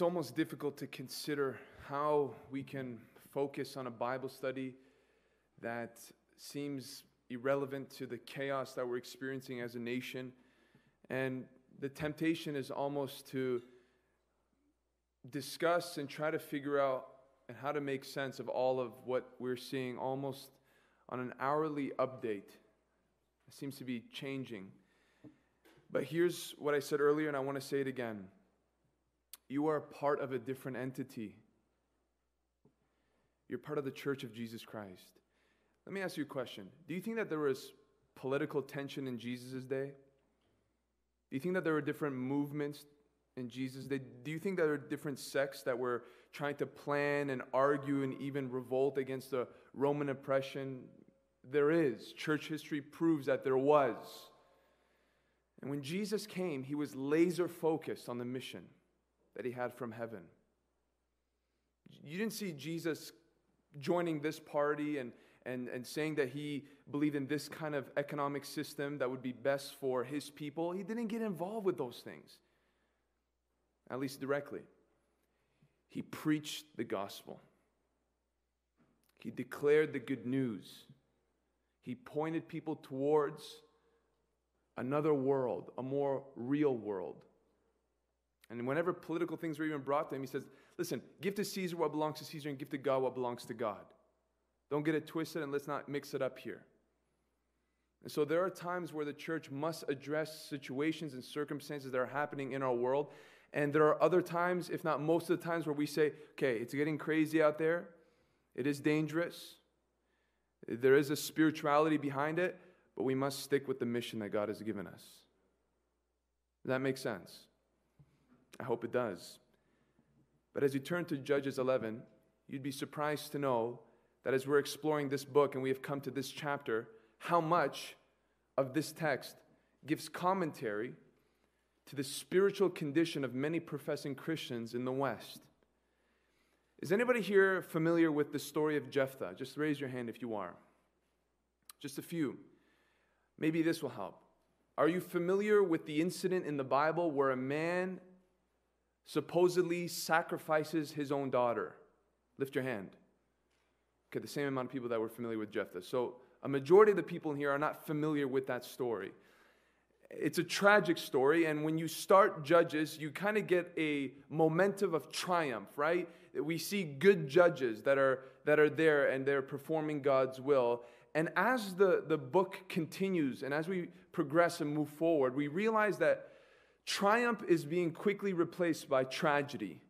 It's almost difficult to consider how we can focus on a Bible study that seems irrelevant to the chaos that we're experiencing as a nation. And the temptation is almost to discuss and try to figure out and how to make sense of all of what we're seeing almost on an hourly update. It seems to be changing. But here's what I said earlier, and I want to say it again. You are part of a different entity. You're part of the church of Jesus Christ. Let me ask you a question. Do you think that there was political tension in Jesus' day? Do you think that there were different movements in Jesus' day? Do you think that there were different sects that were trying to plan and argue and even revolt against the Roman oppression? There is. Church history proves that there was. And when Jesus came, he was laser focused on the mission that he had from heaven. You didn't see Jesus joining this party and, and, and saying that he believed in this kind of economic system that would be best for his people. He didn't get involved with those things, at least directly. He preached the gospel, he declared the good news, he pointed people towards another world, a more real world. And whenever political things were even brought to him, he says, Listen, give to Caesar what belongs to Caesar and give to God what belongs to God. Don't get it twisted and let's not mix it up here. And so there are times where the church must address situations and circumstances that are happening in our world. And there are other times, if not most of the times, where we say, okay, it's getting crazy out there. It is dangerous. There is a spirituality behind it, but we must stick with the mission that God has given us. Does that make sense? I hope it does. But as you turn to Judges 11, you'd be surprised to know that as we're exploring this book and we have come to this chapter, how much of this text gives commentary to the spiritual condition of many professing Christians in the West. Is anybody here familiar with the story of Jephthah? Just raise your hand if you are. Just a few. Maybe this will help. Are you familiar with the incident in the Bible where a man supposedly sacrifices his own daughter? Lift your hand. Okay, the same amount of people that were familiar with Jephthah. So, a majority of the people in here are not familiar with that story. It's a tragic story, and when you start Judges, you kind of get a momentum of triumph, right? We see good judges that are, that are there and they're performing God's will. And as the, the book continues and as we progress and move forward, we realize that triumph is being quickly replaced by tragedy.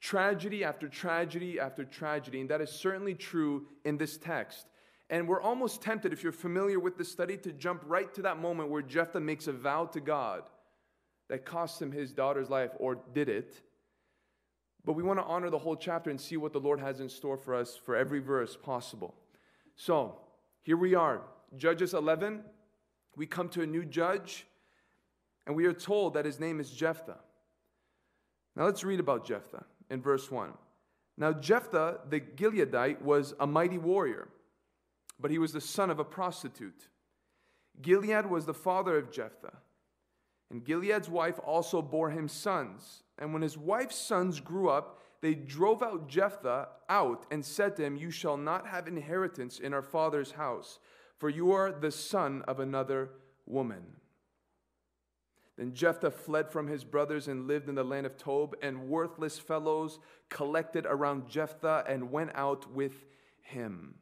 Tragedy after tragedy after tragedy. And that is certainly true in this text. And we're almost tempted, if you're familiar with the study, to jump right to that moment where Jephthah makes a vow to God that cost him his daughter's life, or did it. But we want to honor the whole chapter and see what the Lord has in store for us for every verse possible. So, here we are, Judges 11. We come to a new judge, and we are told that his name is Jephthah. Now, let's read about Jephthah in verse 1. Now, Jephthah the Gileadite was a mighty warrior but he was the son of a prostitute. Gilead was the father of Jephthah. And Gilead's wife also bore him sons. And when his wife's sons grew up, they drove out Jephthah out and said to him, You shall not have inheritance in our father's house, for you are the son of another woman. Then Jephthah fled from his brothers and lived in the land of Tob, and worthless fellows collected around Jephthah and went out with him.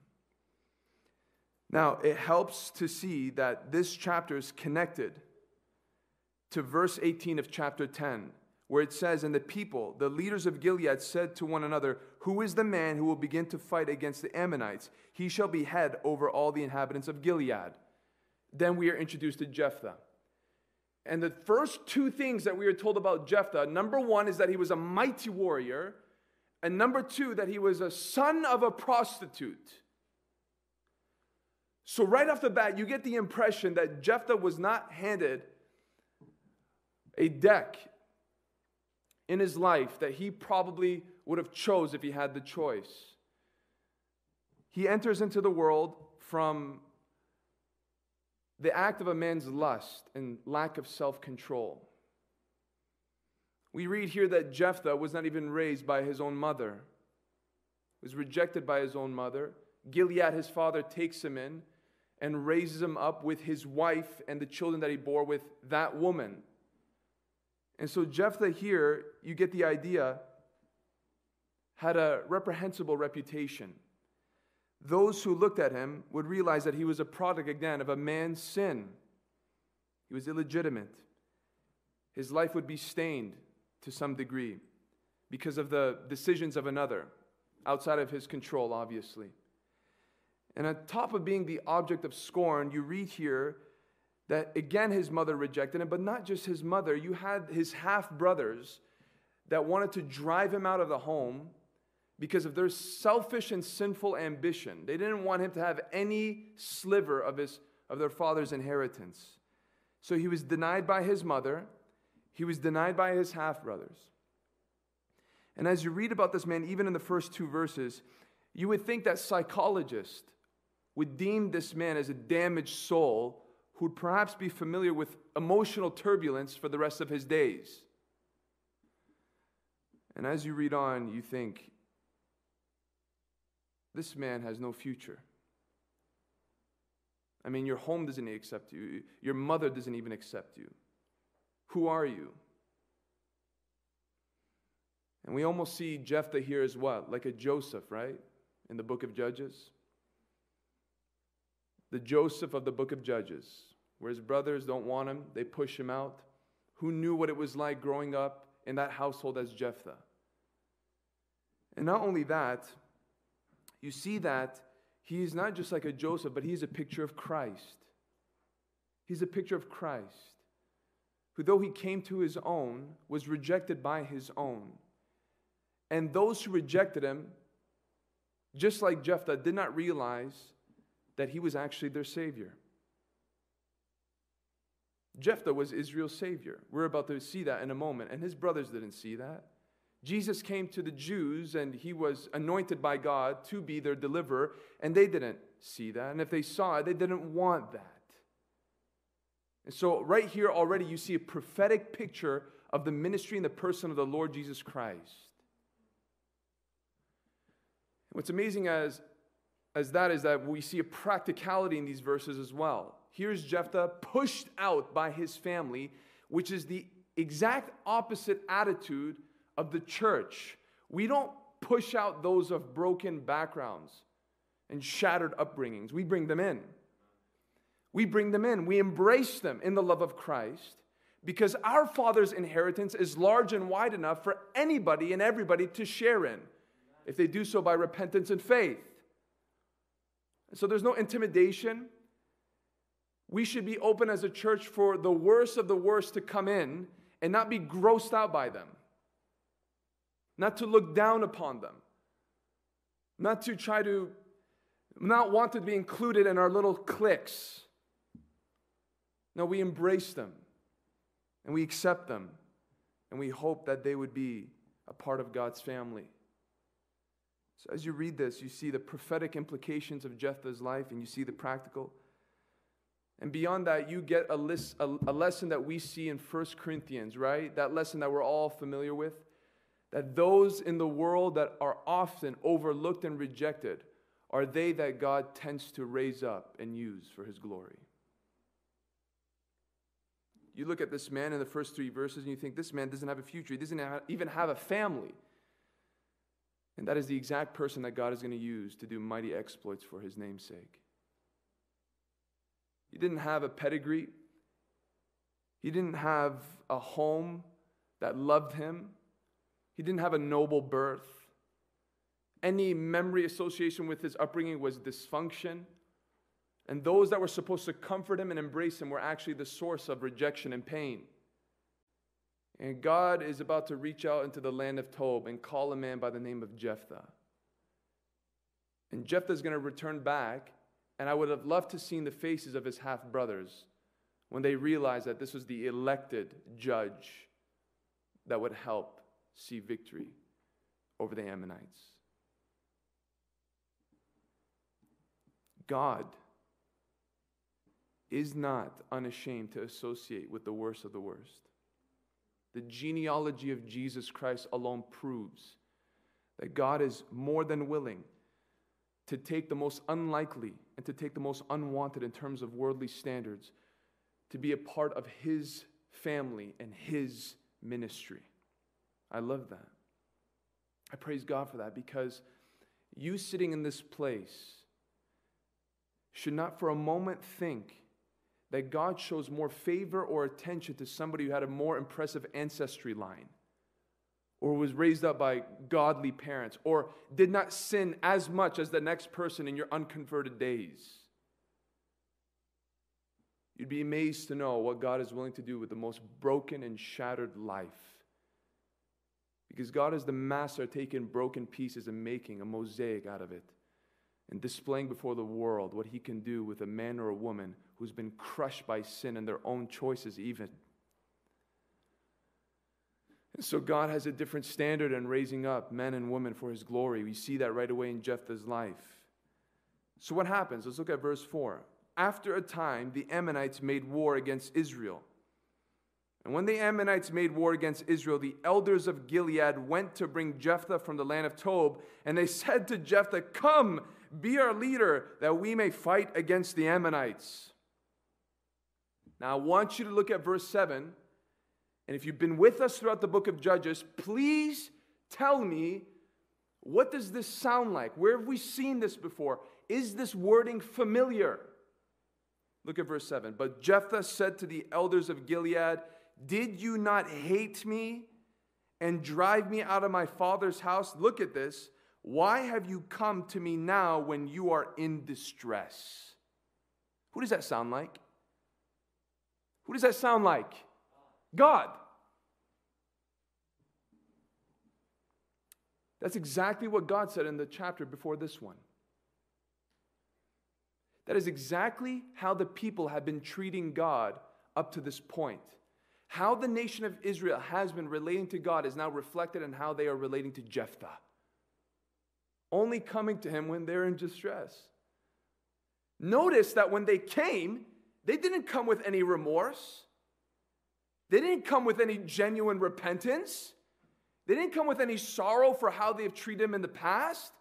Now, it helps to see that this chapter is connected to verse 18 of chapter 10, where it says, And the people, the leaders of Gilead, said to one another, Who is the man who will begin to fight against the Ammonites? He shall be head over all the inhabitants of Gilead. Then we are introduced to Jephthah. And the first two things that we are told about Jephthah number one is that he was a mighty warrior, and number two, that he was a son of a prostitute. So, right off the bat, you get the impression that Jephthah was not handed a deck in his life that he probably would have chose if he had the choice. He enters into the world from the act of a man's lust and lack of self control. We read here that Jephthah was not even raised by his own mother, He was rejected by his own mother. Gilead, his father, takes him in and raises him up with his wife and the children that he bore with that woman. And so Jephthah here, you get the idea, had a reprehensible reputation. Those who looked at him would realize that he was a product again of a man's sin. He was illegitimate. His life would be stained to some degree because of the decisions of another, outside of his control, obviously. And on top of being the object of scorn, you read here that again his mother rejected him, but not just his mother. You had his half brothers that wanted to drive him out of the home because of their selfish and sinful ambition. They didn't want him to have any sliver of, his, of their father's inheritance. So he was denied by his mother, he was denied by his half brothers. And as you read about this man, even in the first two verses, you would think that psychologists would deem this man as a damaged soul who would perhaps be familiar with emotional turbulence for the rest of his days. And as you read on, you think, this man has no future. I mean, your home doesn't accept you, your mother doesn't even accept you. Who are you? And we almost see Jephthah here as what? Like a Joseph, right? In the book of Judges. The Joseph of the book of Judges, where his brothers don't want him, they push him out. Who knew what it was like growing up in that household as Jephthah? And not only that, you see that he is not just like a Joseph, but he's a picture of Christ. He's a picture of Christ who, though he came to his own, was rejected by his own. And those who rejected him, just like Jephthah, did not realize that he was actually their savior. Jephthah was Israel's savior. We're about to see that in a moment, and his brothers didn't see that. Jesus came to the Jews and he was anointed by God to be their deliverer, and they didn't see that. And if they saw it, they didn't want that. And so, right here already, you see a prophetic picture of the ministry and the person of the Lord Jesus Christ. What's amazing as, as that is that we see a practicality in these verses as well. Here's Jephthah pushed out by his family, which is the exact opposite attitude of the church. We don't push out those of broken backgrounds and shattered upbringings, we bring them in. We bring them in, we embrace them in the love of Christ because our Father's inheritance is large and wide enough for anybody and everybody to share in if they do so by repentance and faith. So there's no intimidation. We should be open as a church for the worst of the worst to come in and not be grossed out by them, not to look down upon them, not to try to, not want to be included in our little cliques. No, we embrace them and we accept them and we hope that they would be a part of God's family. So, as you read this, you see the prophetic implications of Jephthah's life and you see the practical. And beyond that, you get a, list, a, a lesson that we see in 1 Corinthians, right? That lesson that we're all familiar with. That those in the world that are often overlooked and rejected are they that God tends to raise up and use for his glory. You look at this man in the first three verses and you think, this man doesn't have a future. He doesn't even have a family. And that is the exact person that God is going to use to do mighty exploits for his name's sake. He didn't have a pedigree, he didn't have a home that loved him, he didn't have a noble birth. Any memory association with his upbringing was dysfunction. And those that were supposed to comfort him and embrace him were actually the source of rejection and pain. And God is about to reach out into the land of Tob and call a man by the name of Jephthah. And Jephthah is going to return back, and I would have loved to seen the faces of his half brothers when they realized that this was the elected judge that would help see victory over the Ammonites. God is not unashamed to associate with the worst of the worst. The genealogy of Jesus Christ alone proves that God is more than willing to take the most unlikely and to take the most unwanted in terms of worldly standards to be a part of His family and His ministry. I love that. I praise God for that because you sitting in this place should not for a moment think that God shows more favor or attention to somebody who had a more impressive ancestry line, or was raised up by godly parents, or did not sin as much as the next person in your unconverted days. You'd be amazed to know what God is willing to do with the most broken and shattered life. Because God is the master taking broken pieces and making a mosaic out of it and displaying before the world what he can do with a man or a woman who's been crushed by sin and their own choices, even. And so God has a different standard in raising up men and women for his glory. We see that right away in Jephthah's life. So, what happens? Let's look at verse 4. After a time, the Ammonites made war against Israel. And when the Ammonites made war against Israel, the elders of Gilead went to bring Jephthah from the land of Tob, and they said to Jephthah, Come, be our leader, that we may fight against the Ammonites. Now, I want you to look at verse 7. And if you've been with us throughout the book of Judges, please tell me what does this sound like? Where have we seen this before? Is this wording familiar? Look at verse 7. But Jephthah said to the elders of Gilead, Did you not hate me and drive me out of my father's house? Look at this. Why have you come to me now when you are in distress? Who does that sound like? Who does that sound like? God. That's exactly what God said in the chapter before this one. That is exactly how the people have been treating God up to this point. How the nation of Israel has been relating to God is now reflected in how they are relating to Jephthah only coming to him when they're in distress. Notice that when they came, they didn't come with any remorse. They didn't come with any genuine repentance. They didn't come with any sorrow for how they've treated him in the past.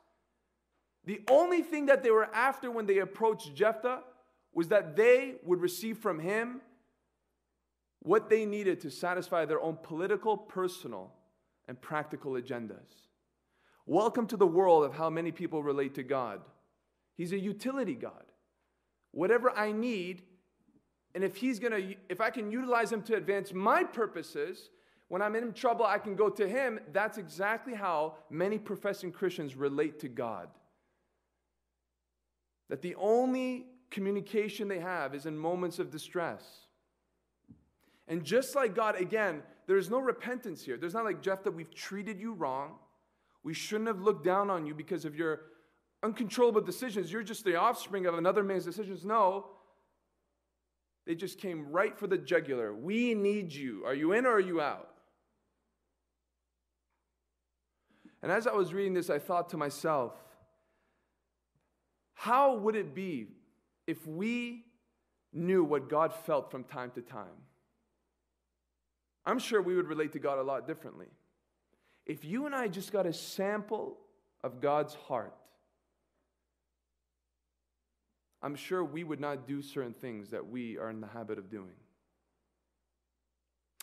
The only thing that they were after when they approached Jephthah was that they would receive from him what they needed to satisfy their own political, personal, and practical agendas. Welcome to the world of how many people relate to God. He's a utility God. Whatever I need, and if he's gonna, if I can utilize him to advance my purposes, when I'm in trouble, I can go to him. That's exactly how many professing Christians relate to God. That the only communication they have is in moments of distress. And just like God, again, there's no repentance here. There's not like, Jephthah, we've treated you wrong. We shouldn't have looked down on you because of your uncontrollable decisions. You're just the offspring of another man's decisions. No. They just came right for the jugular. We need you. Are you in or are you out? And as I was reading this, I thought to myself, how would it be if we knew what God felt from time to time? I'm sure we would relate to God a lot differently. If you and I just got a sample of God's heart, I'm sure we would not do certain things that we are in the habit of doing.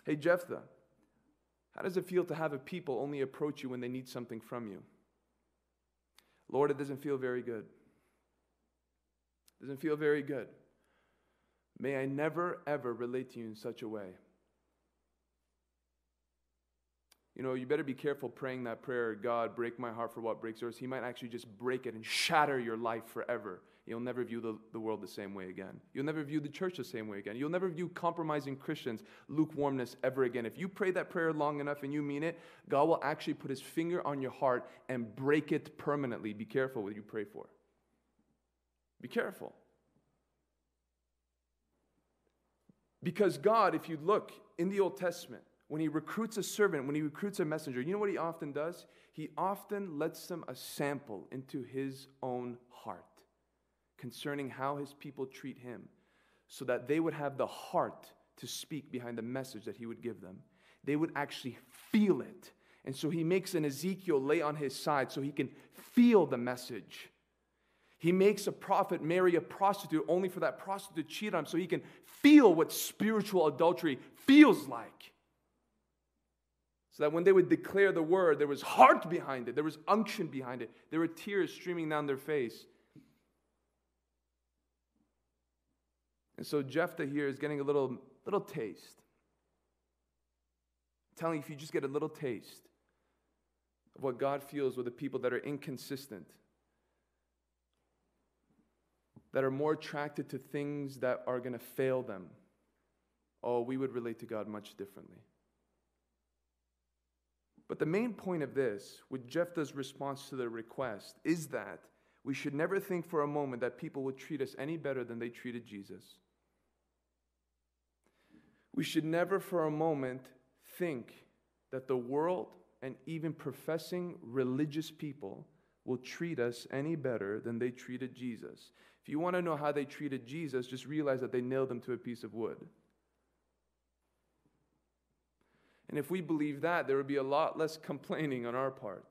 Hey, Jephthah, how does it feel to have a people only approach you when they need something from you? Lord, it doesn't feel very good. It doesn't feel very good. May I never, ever relate to you in such a way. you know, you better be careful praying that prayer, God, break my heart for what breaks yours. He might actually just break it and shatter your life forever. You'll never view the, the world the same way again. You'll never view the church the same way again. You'll never view compromising Christians, lukewarmness ever again. If you pray that prayer long enough and you mean it, God will actually put his finger on your heart and break it permanently. Be careful what you pray for. Be careful. Because God, if you look in the Old Testament, when he recruits a servant, when he recruits a messenger, you know what he often does? He often lets them a sample into his own heart concerning how his people treat him so that they would have the heart to speak behind the message that he would give them. They would actually feel it. And so he makes an Ezekiel lay on his side so he can feel the message. He makes a prophet marry a prostitute only for that prostitute to cheat on him so he can feel what spiritual adultery feels like. So that when they would declare the word, there was heart behind it, there was unction behind it, there were tears streaming down their face. And so Jephthah here is getting a little, little taste. Telling you, if you just get a little taste of what God feels with the people that are inconsistent, that are more attracted to things that are going to fail them, oh, we would relate to God much differently. But the main point of this, with Jephthah's response to the request, is that we should never think for a moment that people would treat us any better than they treated Jesus. We should never for a moment think that the world and even professing religious people will treat us any better than they treated Jesus. If you want to know how they treated Jesus, just realize that they nailed him to a piece of wood. And if we believe that, there would be a lot less complaining on our part.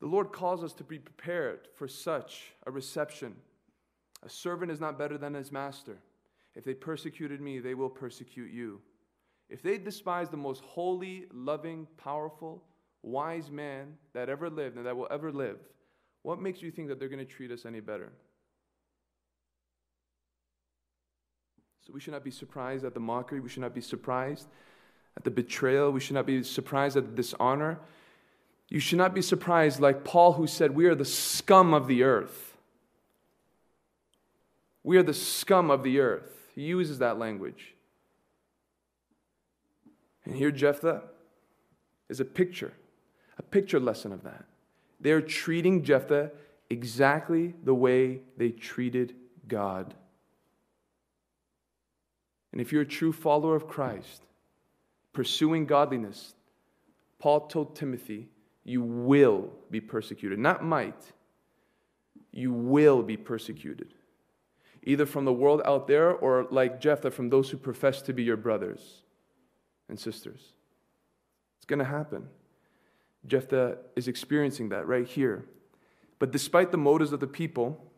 The Lord calls us to be prepared for such a reception. A servant is not better than his master. If they persecuted me, they will persecute you. If they despise the most holy, loving, powerful, wise man that ever lived and that will ever live, what makes you think that they're going to treat us any better? So we should not be surprised at the mockery. We should not be surprised at the betrayal. We should not be surprised at the dishonor. You should not be surprised, like Paul, who said, We are the scum of the earth. We are the scum of the earth. He uses that language. And here, Jephthah is a picture, a picture lesson of that. They're treating Jephthah exactly the way they treated God. And if you're a true follower of Christ, pursuing godliness, Paul told Timothy, you will be persecuted. Not might, you will be persecuted. Either from the world out there or, like Jephthah, from those who profess to be your brothers and sisters. It's going to happen. Jephthah is experiencing that right here. But despite the motives of the people,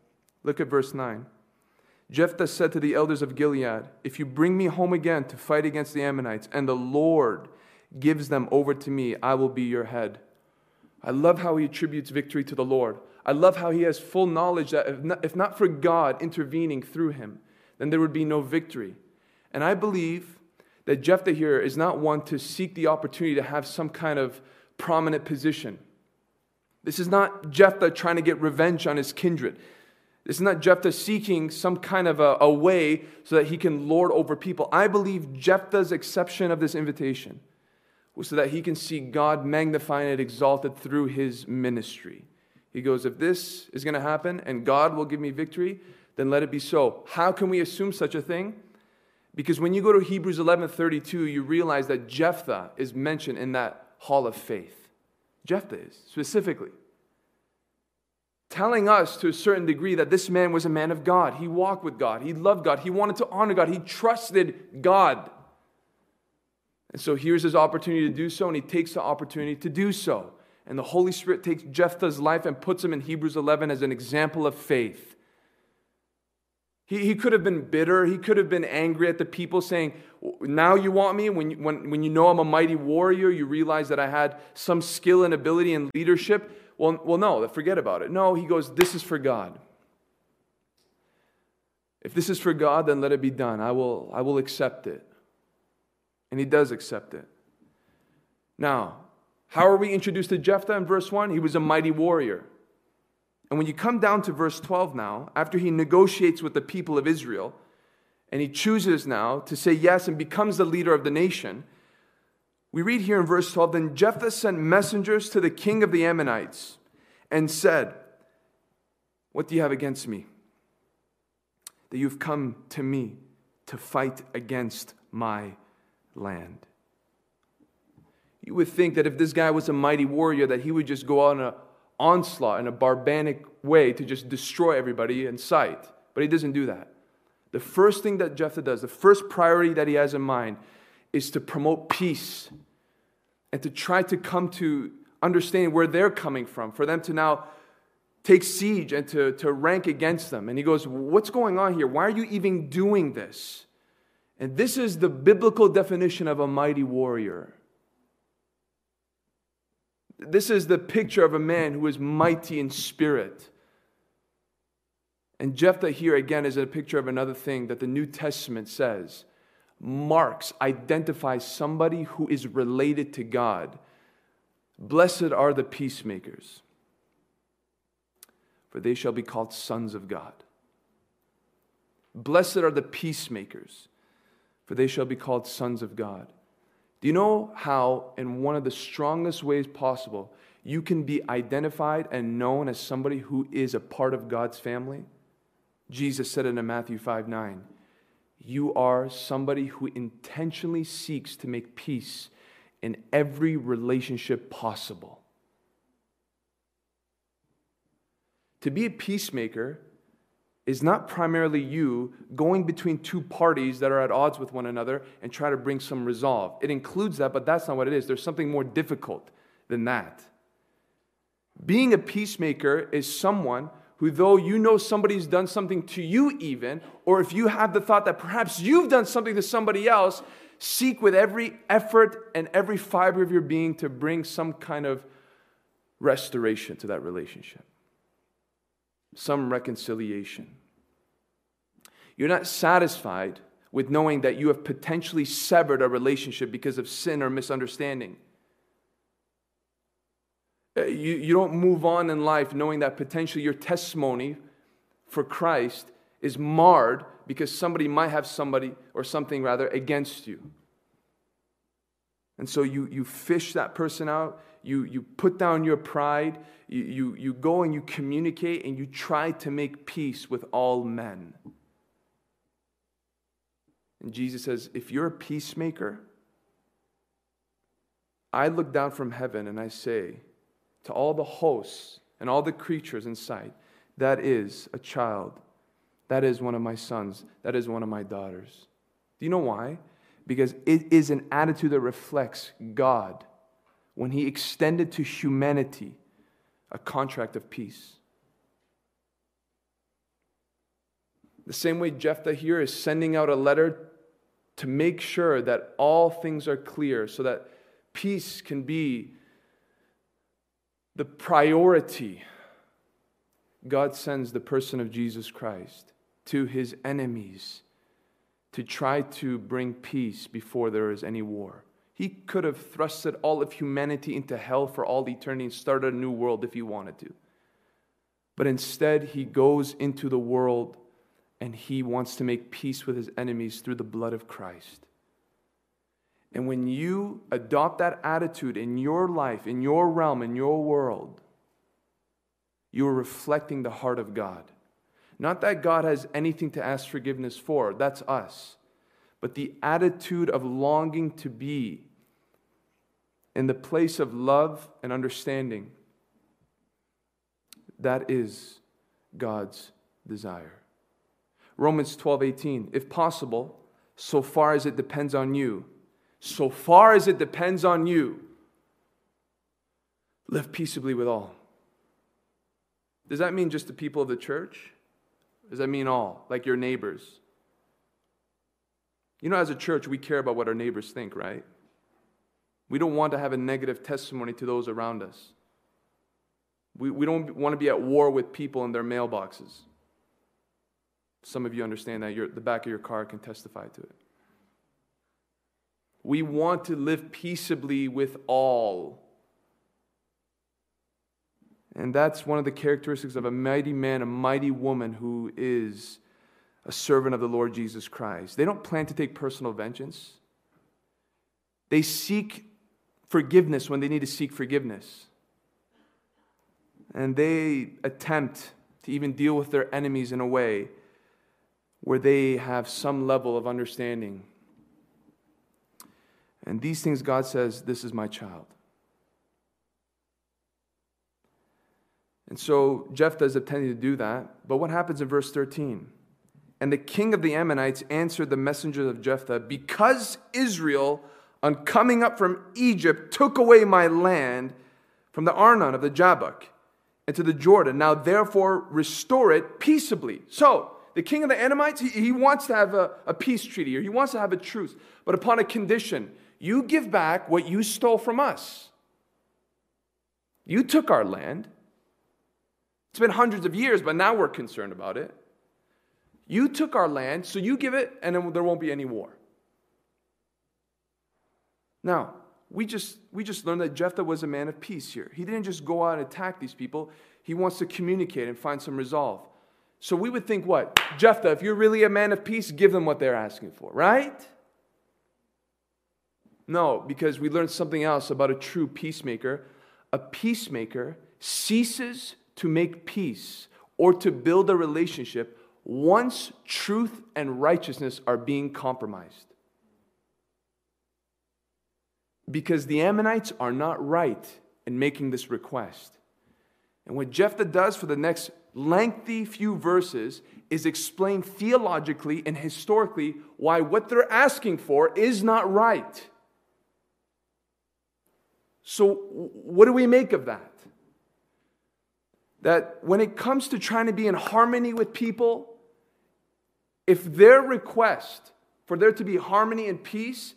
look at verse 9. Jephthah said to the elders of Gilead, If you bring me home again to fight against the Ammonites, and the Lord gives them over to me, I will be your head. I love how he attributes victory to the Lord. I love how he has full knowledge that if not, if not for God intervening through him, then there would be no victory. And I believe that Jephthah here is not one to seek the opportunity to have some kind of prominent position. This is not Jephthah trying to get revenge on his kindred. This is not Jephthah seeking some kind of a, a way so that he can lord over people. I believe Jephthah's exception of this invitation was so that he can see God magnified and exalted through his ministry. He goes, If this is going to happen and God will give me victory, then let it be so. How can we assume such a thing? Because when you go to Hebrews 11:32, you realize that Jephthah is mentioned in that hall of faith. Jephthah is, specifically. Telling us to a certain degree that this man was a man of God. He walked with God. He loved God. He wanted to honor God. He trusted God. And so here's his opportunity to do so, and he takes the opportunity to do so. And the Holy Spirit takes Jephthah's life and puts him in Hebrews 11 as an example of faith. He, he could have been bitter. He could have been angry at the people, saying, Now you want me? When you, when, when you know I'm a mighty warrior, you realize that I had some skill and ability and leadership. Well, well, no, forget about it. No, he goes, This is for God. If this is for God, then let it be done. I will, I will accept it. And he does accept it. Now, how are we introduced to Jephthah in verse 1? He was a mighty warrior. And when you come down to verse 12 now, after he negotiates with the people of Israel, and he chooses now to say yes and becomes the leader of the nation, we read here in verse 12 Then Jephthah sent messengers to the king of the Ammonites and said, What do you have against me? That you've come to me to fight against my land. You would think that if this guy was a mighty warrior, that he would just go on an onslaught in a barbaric way to just destroy everybody in sight. But he doesn't do that. The first thing that Jephthah does, the first priority that he has in mind, is to promote peace and to try to come to understand where they're coming from, for them to now take siege and to, to rank against them. And he goes, What's going on here? Why are you even doing this? And this is the biblical definition of a mighty warrior. This is the picture of a man who is mighty in spirit. And Jephthah here again is a picture of another thing that the New Testament says marks, identifies somebody who is related to God. Blessed are the peacemakers, for they shall be called sons of God. Blessed are the peacemakers, for they shall be called sons of God. Do you know how, in one of the strongest ways possible, you can be identified and known as somebody who is a part of God's family? Jesus said it in Matthew 5 9. You are somebody who intentionally seeks to make peace in every relationship possible. To be a peacemaker is not primarily you going between two parties that are at odds with one another and try to bring some resolve. It includes that, but that's not what it is. There's something more difficult than that. Being a peacemaker is someone who, though you know somebody's done something to you, even, or if you have the thought that perhaps you've done something to somebody else, seek with every effort and every fiber of your being to bring some kind of restoration to that relationship, some reconciliation. You're not satisfied with knowing that you have potentially severed a relationship because of sin or misunderstanding. Uh, you, you don't move on in life knowing that potentially your testimony for Christ is marred because somebody might have somebody or something rather against you. And so you, you fish that person out, you, you put down your pride, you, you, you go and you communicate and you try to make peace with all men. And Jesus says, if you're a peacemaker, I look down from heaven and I say, to all the hosts and all the creatures in sight, that is a child. That is one of my sons. That is one of my daughters. Do you know why? Because it is an attitude that reflects God when He extended to humanity a contract of peace. The same way Jephthah here is sending out a letter to make sure that all things are clear so that peace can be the priority, God sends the person of Jesus Christ to his enemies to try to bring peace before there is any war. He could have thrusted all of humanity into hell for all eternity and started a new world if he wanted to. But instead, he goes into the world and he wants to make peace with his enemies through the blood of Christ. And when you adopt that attitude in your life, in your realm, in your world, you are reflecting the heart of God. Not that God has anything to ask forgiveness for, that's us. But the attitude of longing to be in the place of love and understanding, that is God's desire. Romans 12 18, if possible, so far as it depends on you, so far as it depends on you, live peaceably with all. Does that mean just the people of the church? Does that mean all, like your neighbors? You know, as a church, we care about what our neighbors think, right? We don't want to have a negative testimony to those around us. We, we don't want to be at war with people in their mailboxes. Some of you understand that. Your, the back of your car can testify to it. We want to live peaceably with all. And that's one of the characteristics of a mighty man, a mighty woman who is a servant of the Lord Jesus Christ. They don't plan to take personal vengeance, they seek forgiveness when they need to seek forgiveness. And they attempt to even deal with their enemies in a way where they have some level of understanding and these things God says, This is my child. And so Jephthah is attempting to do that. But what happens in verse 13? And the king of the Ammonites answered the messengers of Jephthah, Because Israel, on coming up from Egypt, took away my land from the Arnon of the Jabbok and to the Jordan, now therefore restore it peaceably. So, the king of the Ammonites, he, he wants to have a, a peace treaty or he wants to have a truce, but upon a condition you give back what you stole from us. You took our land. It's been hundreds of years, but now we're concerned about it. You took our land, so you give it, and then there won't be any war. Now, we just, we just learned that Jephthah was a man of peace here. He didn't just go out and attack these people, he wants to communicate and find some resolve. So we would think, what? Jephthah, if you're really a man of peace, give them what they're asking for, right? No, because we learned something else about a true peacemaker. A peacemaker ceases to make peace or to build a relationship once truth and righteousness are being compromised. Because the Ammonites are not right in making this request. And what Jephthah does for the next lengthy few verses is explain theologically and historically why what they're asking for is not right. So, what do we make of that? That when it comes to trying to be in harmony with people, if their request for there to be harmony and peace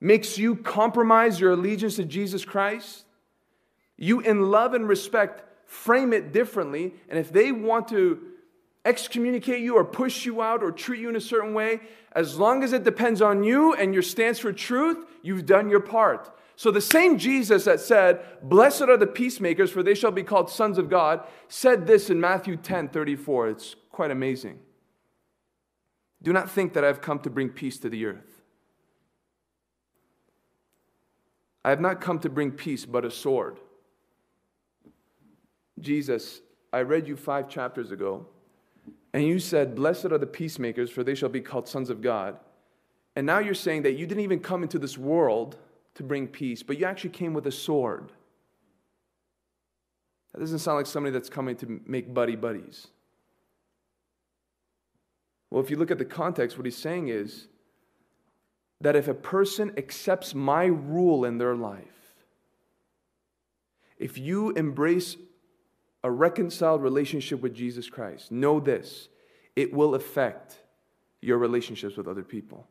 makes you compromise your allegiance to Jesus Christ, you, in love and respect, frame it differently. And if they want to excommunicate you or push you out or treat you in a certain way, as long as it depends on you and your stance for truth, you've done your part. So the same Jesus that said, Blessed are the peacemakers, for they shall be called sons of God, said this in Matthew 10 34. It's quite amazing. Do not think that I have come to bring peace to the earth. I have not come to bring peace, but a sword. Jesus, I read you five chapters ago, and you said, Blessed are the peacemakers, for they shall be called sons of God. And now you're saying that you didn't even come into this world to bring peace, but you actually came with a sword. That doesn't sound like somebody that's coming to make buddy buddies. Well, if you look at the context, what he's saying is that if a person accepts my rule in their life, if you embrace a reconciled relationship with Jesus Christ, know this it will affect your relationships with other people.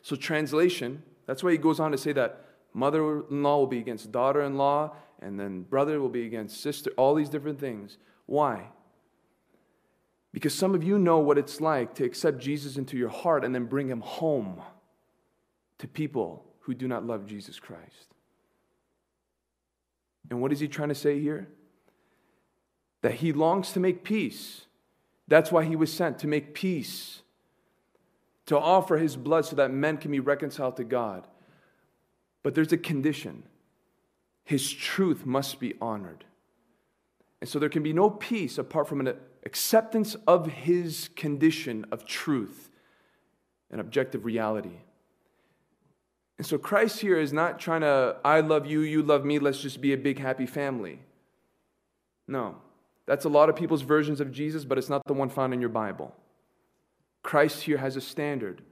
So, translation, that's why he goes on to say that mother in law will be against daughter in law, and then brother will be against sister, all these different things. Why? Because some of you know what it's like to accept Jesus into your heart and then bring him home to people who do not love Jesus Christ. And what is he trying to say here? That he longs to make peace. That's why he was sent to make peace, to offer his blood so that men can be reconciled to God. But there's a condition his truth must be honored. And so there can be no peace apart from an acceptance of his condition of truth and objective reality. And so Christ here is not trying to, I love you, you love me, let's just be a big happy family. No. That's a lot of people's versions of Jesus, but it's not the one found in your Bible. Christ here has a standard.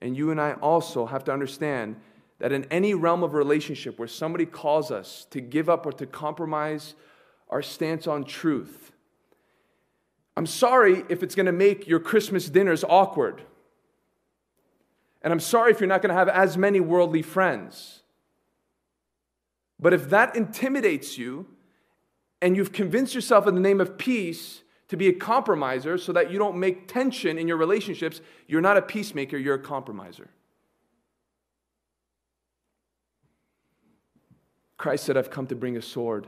And you and I also have to understand that in any realm of relationship where somebody calls us to give up or to compromise our stance on truth, I'm sorry if it's going to make your Christmas dinners awkward. And I'm sorry if you're not going to have as many worldly friends. But if that intimidates you and you've convinced yourself in the name of peace to be a compromiser so that you don't make tension in your relationships, you're not a peacemaker, you're a compromiser. Christ said, I've come to bring a sword.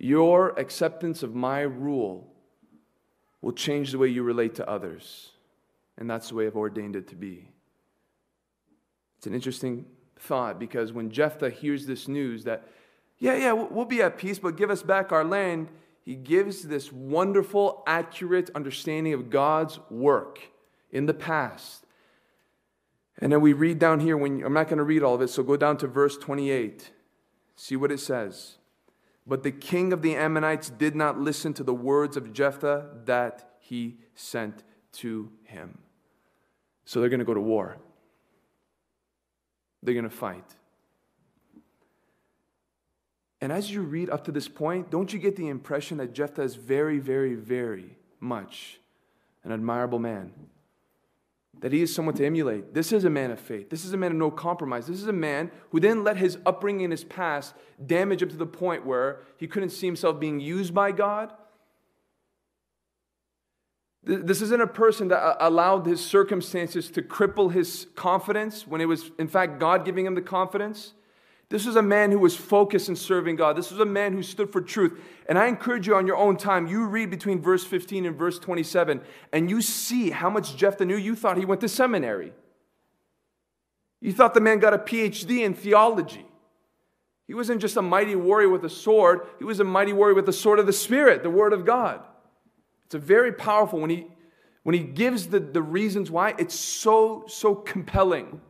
Your acceptance of my rule will change the way you relate to others. And that's the way I've ordained it to be. It's an interesting thought because when Jephthah hears this news that, yeah, yeah, we'll be at peace, but give us back our land, he gives this wonderful, accurate understanding of God's work in the past. And then we read down here, when I'm not going to read all of it, so go down to verse 28. See what it says. But the king of the Ammonites did not listen to the words of Jephthah that he sent to him. So they're going to go to war. They're going to fight. And as you read up to this point, don't you get the impression that Jephthah is very, very, very much an admirable man? That he is someone to emulate. This is a man of faith. This is a man of no compromise. This is a man who didn't let his upbringing and his past damage him to the point where he couldn't see himself being used by God. This isn't a person that uh, allowed his circumstances to cripple his confidence when it was, in fact, God giving him the confidence. This was a man who was focused in serving God. This was a man who stood for truth. And I encourage you on your own time, you read between verse 15 and verse 27, and you see how much Jephthah knew. You thought he went to seminary. You thought the man got a PhD in theology. He wasn't just a mighty warrior with a sword, he was a mighty warrior with the sword of the Spirit, the Word of God. It's a very powerful when he when he gives the, the reasons why, it's so, so compelling.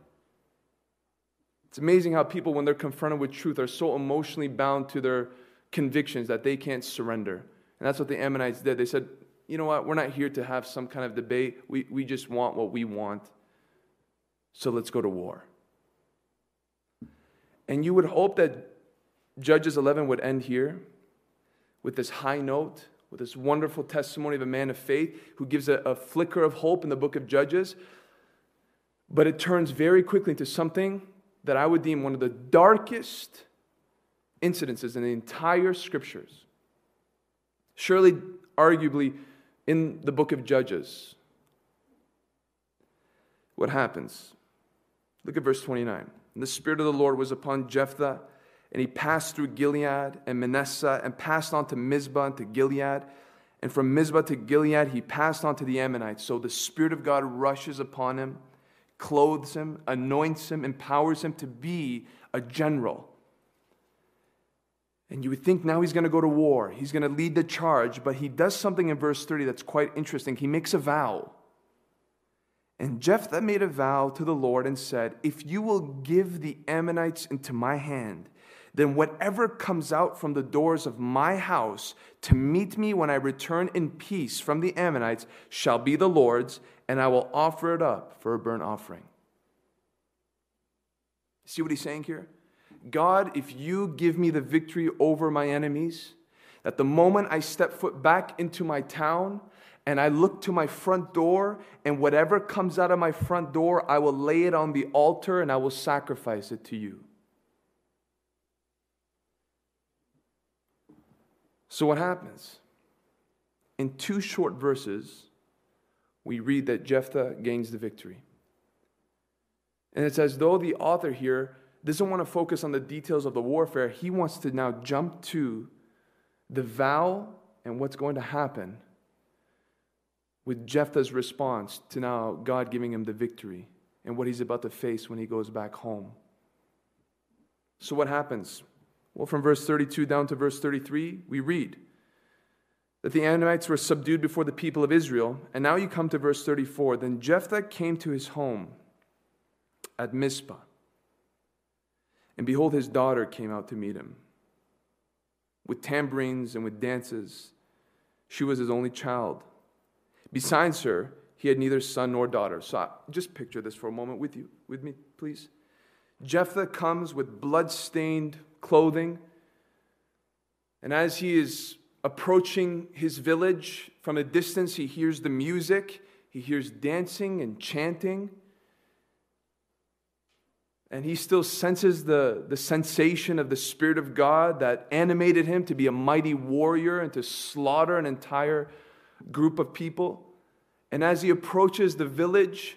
It's amazing how people, when they're confronted with truth, are so emotionally bound to their convictions that they can't surrender. And that's what the Ammonites did. They said, you know what, we're not here to have some kind of debate. We, we just want what we want. So let's go to war. And you would hope that Judges 11 would end here with this high note, with this wonderful testimony of a man of faith who gives a, a flicker of hope in the book of Judges. But it turns very quickly into something that I would deem one of the darkest incidences in the entire scriptures. Surely, arguably, in the book of Judges. What happens? Look at verse 29. And the Spirit of the Lord was upon Jephthah, and he passed through Gilead and Manasseh, and passed on to Mizpah and to Gilead. And from Mizpah to Gilead, he passed on to the Ammonites. So the Spirit of God rushes upon him clothes him, anoints him, empowers him to be a general. And you would think now he's going to go to war. He's going to lead the charge, but he does something in verse 30 that's quite interesting. He makes a vow. And Jephthah made a vow to the Lord and said, If you will give the Ammonites into my hand, then whatever comes out from the doors of my house to meet me when I return in peace from the Ammonites shall be the Lord's, and I will offer it up for a burnt offering. See what he's saying here? God, if you give me the victory over my enemies, that the moment I step foot back into my town and I look to my front door, and whatever comes out of my front door, I will lay it on the altar and I will sacrifice it to you. So, what happens? In two short verses, we read that Jephthah gains the victory. And it's as though the author here doesn't want to focus on the details of the warfare. He wants to now jump to the vow and what's going to happen with Jephthah's response to now God giving him the victory and what he's about to face when he goes back home. So, what happens? Well, from verse 32 down to verse 33, we read that the Ammonites were subdued before the people of Israel. And now you come to verse 34. Then Jephthah came to his home at Mizpah. And behold, his daughter came out to meet him with tambourines and with dances. She was his only child. Besides her, he had neither son nor daughter. So I, just picture this for a moment with you, with me, please. Jephthah comes with blood-stained clothing, and as he is approaching his village from a distance, he hears the music, he hears dancing and chanting. And he still senses the, the sensation of the Spirit of God that animated him to be a mighty warrior and to slaughter an entire group of people. And as he approaches the village,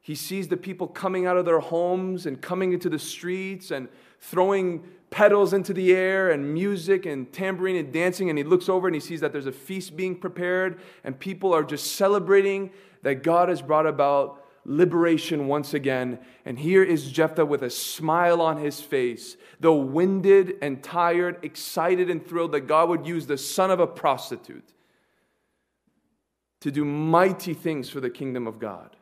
he sees the people coming out of their homes and coming into the streets and throwing petals into the air and music and tambourine and dancing. And he looks over and he sees that there's a feast being prepared and people are just celebrating that God has brought about liberation once again. And here is Jephthah with a smile on his face, though winded and tired, excited and thrilled that God would use the son of a prostitute to do mighty things for the kingdom of God.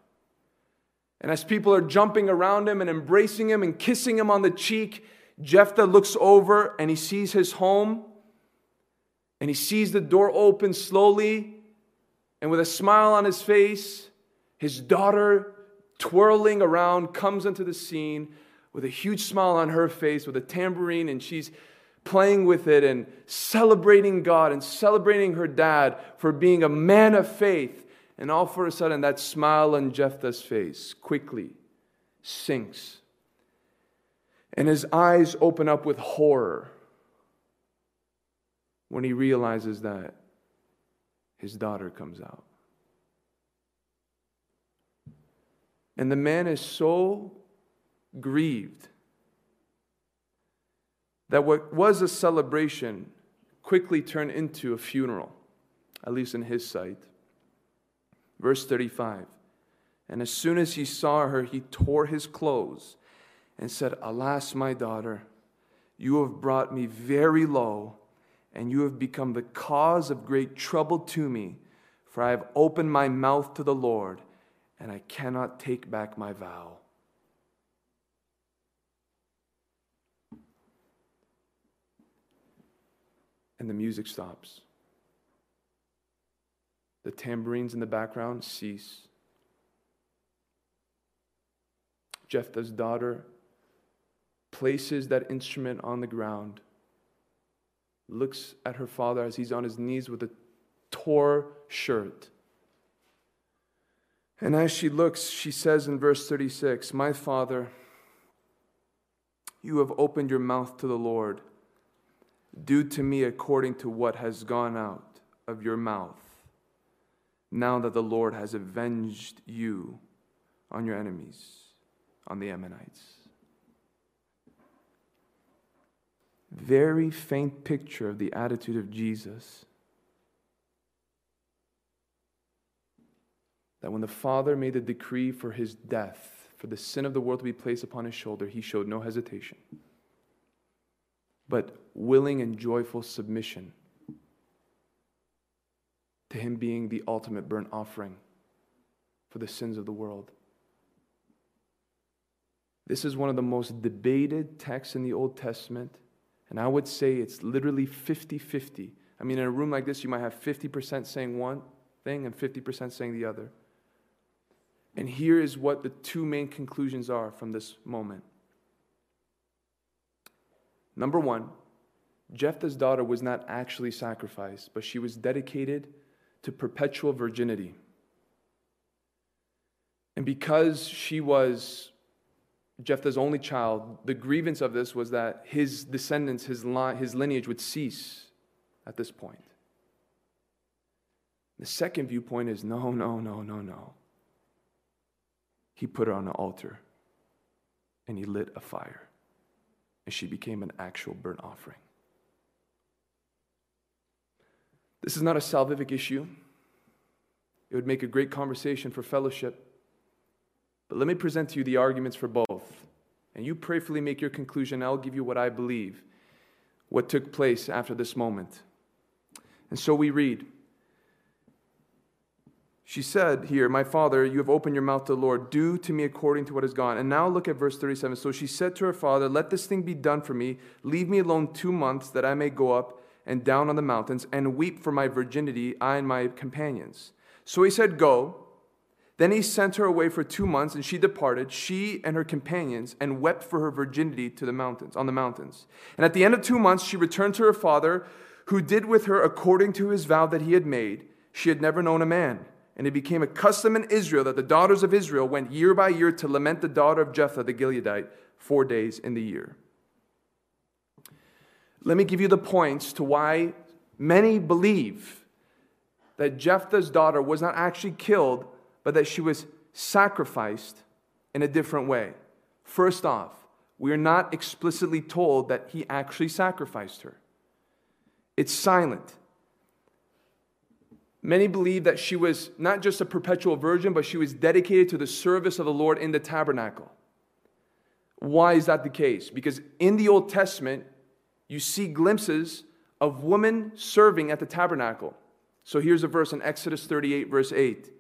And as people are jumping around him and embracing him and kissing him on the cheek, Jephthah looks over and he sees his home and he sees the door open slowly And with a smile on his face, his daughter twirling around comes into the scene with a huge smile on her face with a tambourine, and she's playing with it and celebrating God and celebrating her dad for being a man of faith. And all for a sudden, that smile on Jephthah's face quickly sinks. And his eyes open up with horror when he realizes that his daughter comes out. And the man is so grieved that what was a celebration quickly turned into a funeral, at least in his sight. Verse 35 And as soon as he saw her, he tore his clothes and said, Alas, my daughter, you have brought me very low, and you have become the cause of great trouble to me, for I have opened my mouth to the Lord, and I cannot take back my vow. and the music stops. The tambourines in the background cease. Jephthah's daughter places that instrument on the ground, looks at her father as he's on his knees with a tore shirt. And as she looks, she says in verse 36 My father, you have opened your mouth to the Lord. Do to me according to what has gone out of your mouth, now that the Lord has avenged you on your enemies, on the Ammonites. Very faint picture of the attitude of Jesus. That when the Father made the decree for his death, for the sin of the world to be placed upon his shoulder, he showed no hesitation but willing and joyful submission to Him being the ultimate burnt offering for the sins of the world. This is one of the most debated texts in the Old Testament, and I would say it's literally 50 50. I mean, in a room like this, you might have 50% saying one thing and 50% saying the other. And here is what the two main conclusions are from this moment. Number one, Jephthah's daughter was not actually sacrificed, but she was dedicated to perpetual virginity. And because she was Jephthah's only child, the grievance of this was that his descendants, his, line, his lineage would cease at this point. The second viewpoint is no, no, no, no, no. He put her on an altar and he lit a fire and she became an actual burnt offering. This is not a salvific issue. It would make a great conversation for fellowship. But let me present to you the arguments for both. And you prayerfully make your conclusion. I'll give you what I believe, what took place after this moment. And so we read she said here, My father, you have opened your mouth to the Lord. Do to me according to what is gone. And now look at verse 37. So she said to her father, Let this thing be done for me. Leave me alone two months that I may go up and down on the mountains and weep for my virginity, I and my companions. So he said, Go. Then he sent her away for two months, and she departed, she and her companions, and wept for her virginity to the mountains, on the mountains. And at the end of two months, she returned to her father, who did with her according to his vow that he had made. She had never known a man. And it became a custom in Israel that the daughters of Israel went year by year to lament the daughter of Jephthah the Gileadite four days in the year. Let me give you the points to why many believe that Jephthah's daughter was not actually killed, but that she was sacrificed in a different way. First off, we are not explicitly told that he actually sacrificed her. It's silent. Many believe that she was not just a perpetual virgin, but she was dedicated to the service of the Lord in the tabernacle. Why is that the case? Because in the Old Testament, you see glimpses of women serving at the tabernacle. So here's a verse in Exodus 38, verse 8.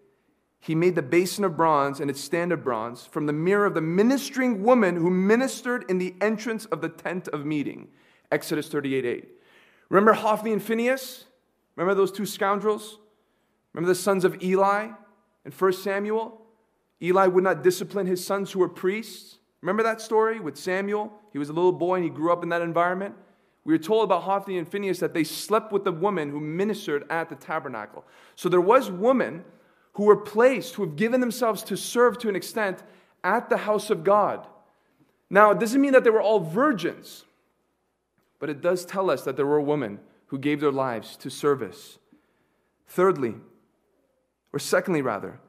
He made the basin of bronze and its stand of bronze from the mirror of the ministering woman who ministered in the entrance of the tent of meeting. Exodus 38, 8. Remember Hophni and Phinehas? Remember those two scoundrels? Remember the sons of Eli in 1 Samuel? Eli would not discipline his sons who were priests. Remember that story with Samuel? He was a little boy and he grew up in that environment. We are told about Hophni and Phinehas that they slept with the woman who ministered at the tabernacle. So there was women who were placed, who have given themselves to serve to an extent at the house of God. Now, it doesn't mean that they were all virgins, but it does tell us that there were women who gave their lives to service. Thirdly, or secondly, rather,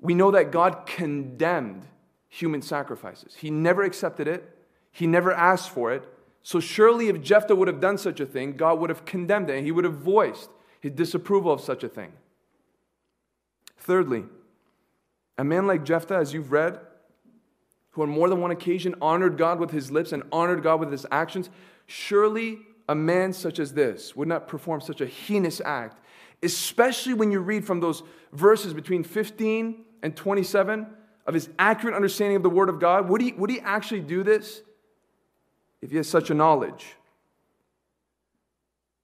we know that God condemned human sacrifices. He never accepted it, He never asked for it. So, surely, if Jephthah would have done such a thing, God would have condemned it and He would have voiced His disapproval of such a thing. Thirdly, a man like Jephthah, as you've read, who on more than one occasion honored God with his lips and honored God with his actions, surely a man such as this would not perform such a heinous act, especially when you read from those verses between 15 and 27 of his accurate understanding of the Word of God. Would he, would he actually do this if he has such a knowledge?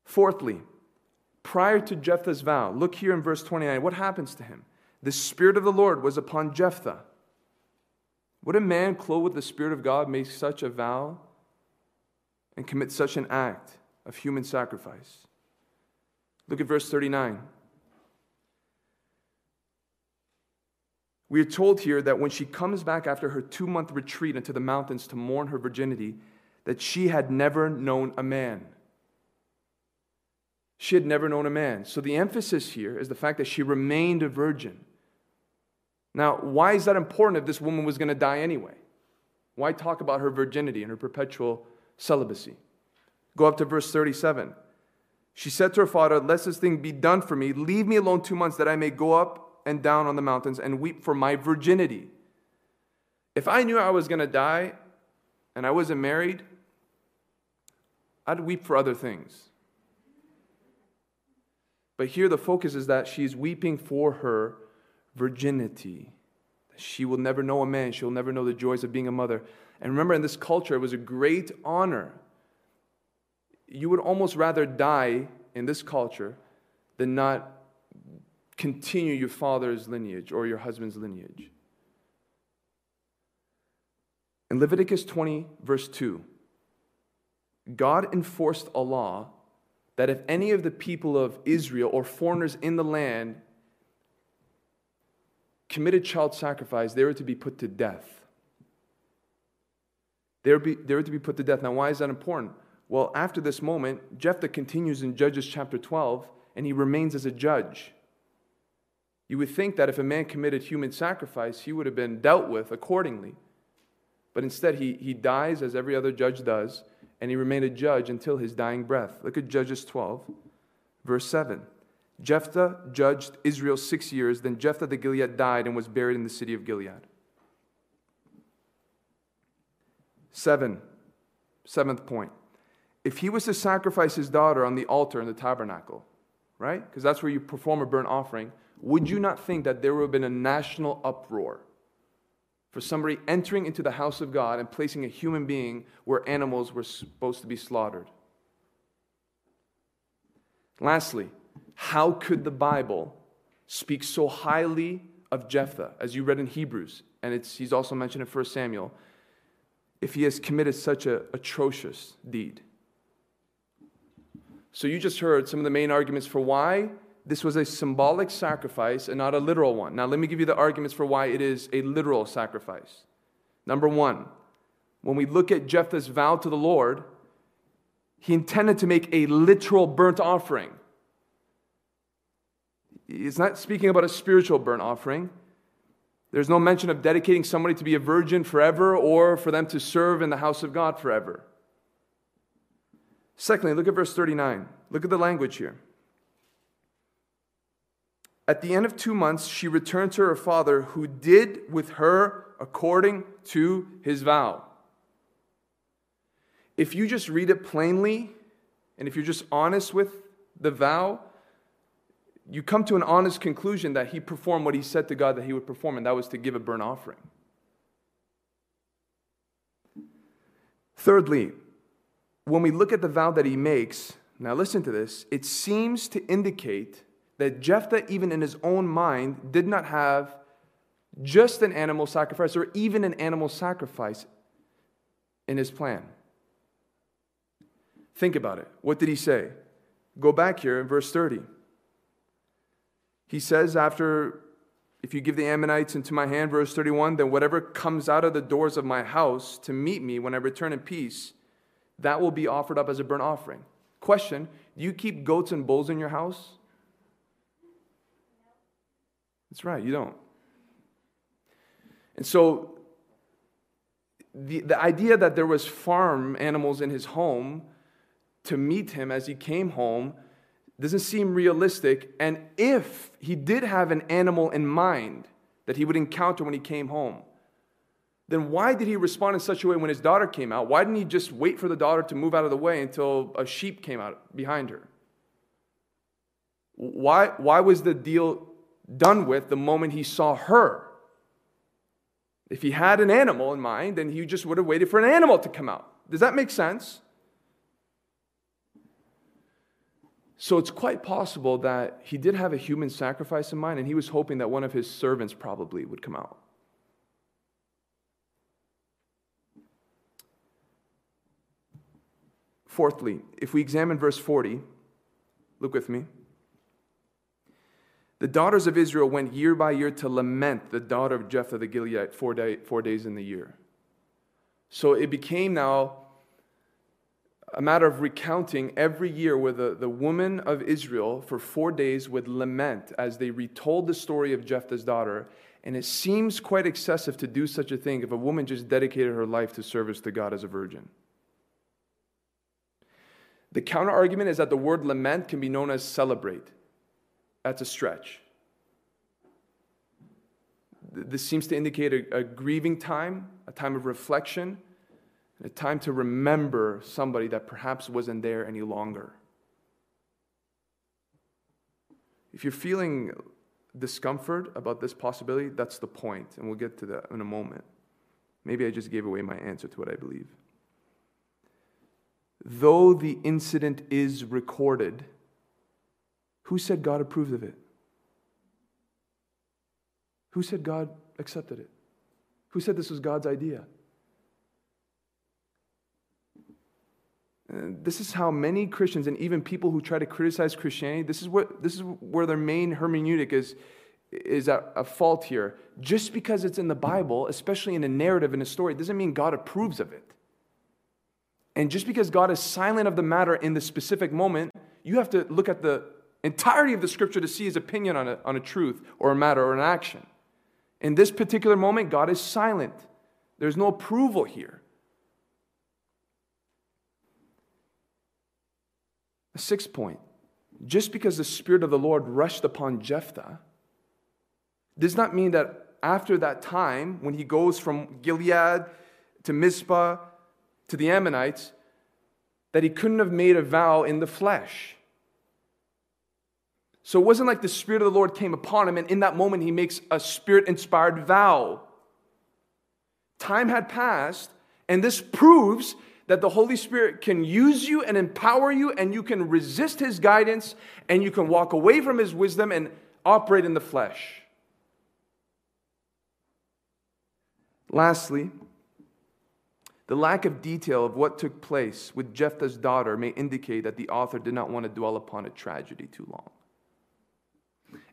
Fourthly, prior to Jephthah's vow, look here in verse 29, what happens to him? The Spirit of the Lord was upon Jephthah. Would a man clothed with the Spirit of God make such a vow and commit such an act of human sacrifice? Look at verse 39. We are told here that when she comes back after her two month retreat into the mountains to mourn her virginity, that she had never known a man. She had never known a man. So the emphasis here is the fact that she remained a virgin. Now, why is that important if this woman was going to die anyway? Why talk about her virginity and her perpetual celibacy? Go up to verse 37. She said to her father, Let this thing be done for me. Leave me alone two months that I may go up and down on the mountains and weep for my virginity. If I knew I was going to die and I wasn't married, I'd weep for other things. But here the focus is that she's weeping for her virginity. She will never know a man, she'll never know the joys of being a mother. And remember, in this culture, it was a great honor. You would almost rather die in this culture than not continue your father's lineage or your husband's lineage. In Leviticus 20, verse 2, God enforced a law that if any of the people of Israel or foreigners in the land committed child sacrifice, they were to be put to death. They were, be, they were to be put to death. Now, why is that important? Well, after this moment, Jephthah continues in Judges chapter 12, and he remains as a judge. You would think that if a man committed human sacrifice, he would have been dealt with accordingly. But instead, he, he dies as every other judge does, and he remained a judge until his dying breath. Look at Judges 12, verse 7. Jephthah judged Israel six years. Then Jephthah the Gilead died and was buried in the city of Gilead. Seven, seventh point. If he was to sacrifice his daughter on the altar in the tabernacle, right? Because that's where you perform a burnt offering would you not think that there would have been a national uproar for somebody entering into the house of God and placing a human being where animals were supposed to be slaughtered? Lastly, how could the Bible speak so highly of Jephthah, as you read in Hebrews, and it's, he's also mentioned in 1 Samuel, if he has committed such an atrocious deed? So you just heard some of the main arguments for why this was a symbolic sacrifice and not a literal one. Now, let me give you the arguments for why it is a literal sacrifice. Number one, when we look at Jephthah's vow to the Lord, he intended to make a literal burnt offering. He's not speaking about a spiritual burnt offering. There's no mention of dedicating somebody to be a virgin forever or for them to serve in the house of God forever. Secondly, look at verse 39. Look at the language here. At the end of two months, she returned to her father, who did with her according to his vow. If you just read it plainly, and if you're just honest with the vow, you come to an honest conclusion that he performed what he said to God that he would perform, and that was to give a burnt offering. Thirdly, when we look at the vow that he makes, now listen to this, it seems to indicate that Jephthah, even in his own mind, did not have just an animal sacrifice or even an animal sacrifice in his plan. Think about it. What did he say? Go back here in verse 30. He says, after, if you give the Ammonites into my hand, verse 31, then whatever comes out of the doors of my house to meet me when I return in peace, that will be offered up as a burnt offering. Question Do you keep goats and bulls in your house? That's right, you don't. And so the, the idea that there was farm animals in his home to meet him as he came home doesn't seem realistic. And if he did have an animal in mind that he would encounter when he came home, then why did he respond in such a way when his daughter came out? Why didn't he just wait for the daughter to move out of the way until a sheep came out behind her? Why, why was the deal done with the moment he saw her? If he had an animal in mind, then he just would have waited for an animal to come out. Does that make sense? So it's quite possible that he did have a human sacrifice in mind, and he was hoping that one of his servants probably would come out. Fourthly, if we examine verse 40, look with me. The daughters of Israel went year by year to lament the daughter of Jephthah the Gileadite four, day, four days in the year. So it became now a matter of recounting every year where the, the woman of Israel for four days would lament as they retold the story of Jephthah's daughter. And it seems quite excessive to do such a thing if a woman just dedicated her life to service to God as a virgin. The counter argument is that the word lament can be known as celebrate. That's a stretch. This seems to indicate a, a grieving time, a time of reflection, a time to remember somebody that perhaps wasn't there any longer. If you're feeling discomfort about this possibility, that's the point, and we'll get to that in a moment. Maybe I just gave away my answer to what I believe. Though the incident is recorded, who said God approved of it? Who said God accepted it? Who said this was God's idea? this is how many Christians and even people who try to criticize Christianity, this is, what, this is where their main hermeneutic is, is at a fault here. Just because it's in the Bible, especially in a narrative, in a story, doesn't mean God approves of it. And just because God is silent of the matter in the specific moment, you have to look at the entirety of the scripture to see his opinion on a, on a truth or a matter or an action. In this particular moment, God is silent. There's no approval here. A sixth point just because the Spirit of the Lord rushed upon Jephthah does not mean that after that time, when he goes from Gilead to Mizpah to the Ammonites, that he couldn't have made a vow in the flesh. So it wasn't like the Spirit of the Lord came upon him and in that moment he makes a spirit inspired vow. Time had passed, and this proves that the Holy Spirit can use you and empower you, and you can resist His guidance, and you can walk away from His wisdom and operate in the flesh. Lastly, the lack of detail of what took place with Jephthah's daughter may indicate that the author did not want to dwell upon a tragedy too long.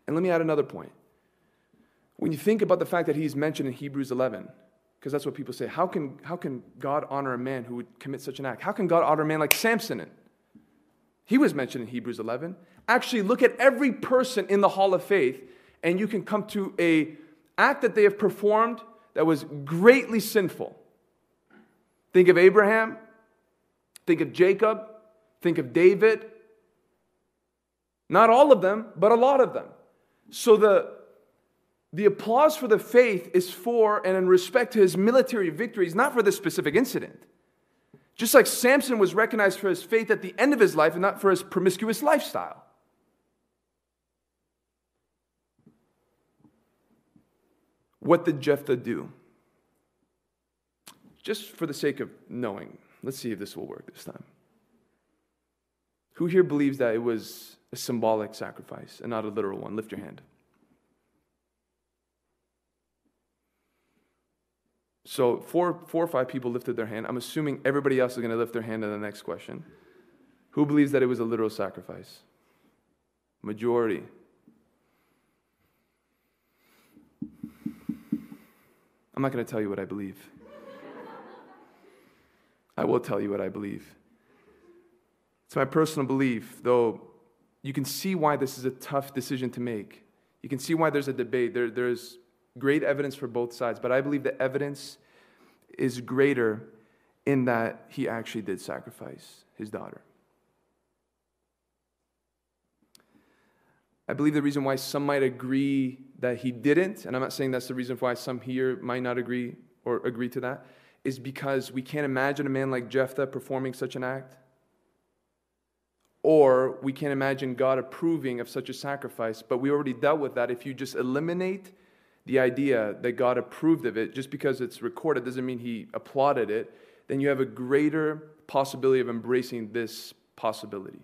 And let me add another point. When you think about the fact that he's mentioned in Hebrews 11, because that's what people say. How can, how can God honor a man who would commit such an act? How can God honor a man like Samson? He was mentioned in Hebrews 11. Actually, look at every person in the hall of faith, and you can come to a act that they have performed that was greatly sinful. Think of Abraham, think of Jacob, think of David. Not all of them, but a lot of them. So the the applause for the faith is for and in respect to his military victories, not for this specific incident. Just like Samson was recognized for his faith at the end of his life and not for his promiscuous lifestyle. What did Jephthah do? Just for the sake of knowing, let's see if this will work this time. Who here believes that it was a symbolic sacrifice and not a literal one? Lift your hand. So four, four or five people lifted their hand. I'm assuming everybody else is going to lift their hand in the next question. Who believes that it was a literal sacrifice? Majority. I'm not going to tell you what I believe. I will tell you what I believe. It's my personal belief, though you can see why this is a tough decision to make. You can see why there's a debate. There, there's great evidence for both sides, but I believe the evidence is greater in that he actually did sacrifice his daughter. I believe the reason why some might agree that he didn't, and I'm not saying that's the reason why some here might not agree or agree to that, is because we can't imagine a man like Jephthah performing such an act. Or we can't imagine God approving of such a sacrifice. But we already dealt with that. If you just eliminate the idea that God approved of it, just because it's recorded doesn't mean he applauded it, then you have a greater possibility of embracing this possibility.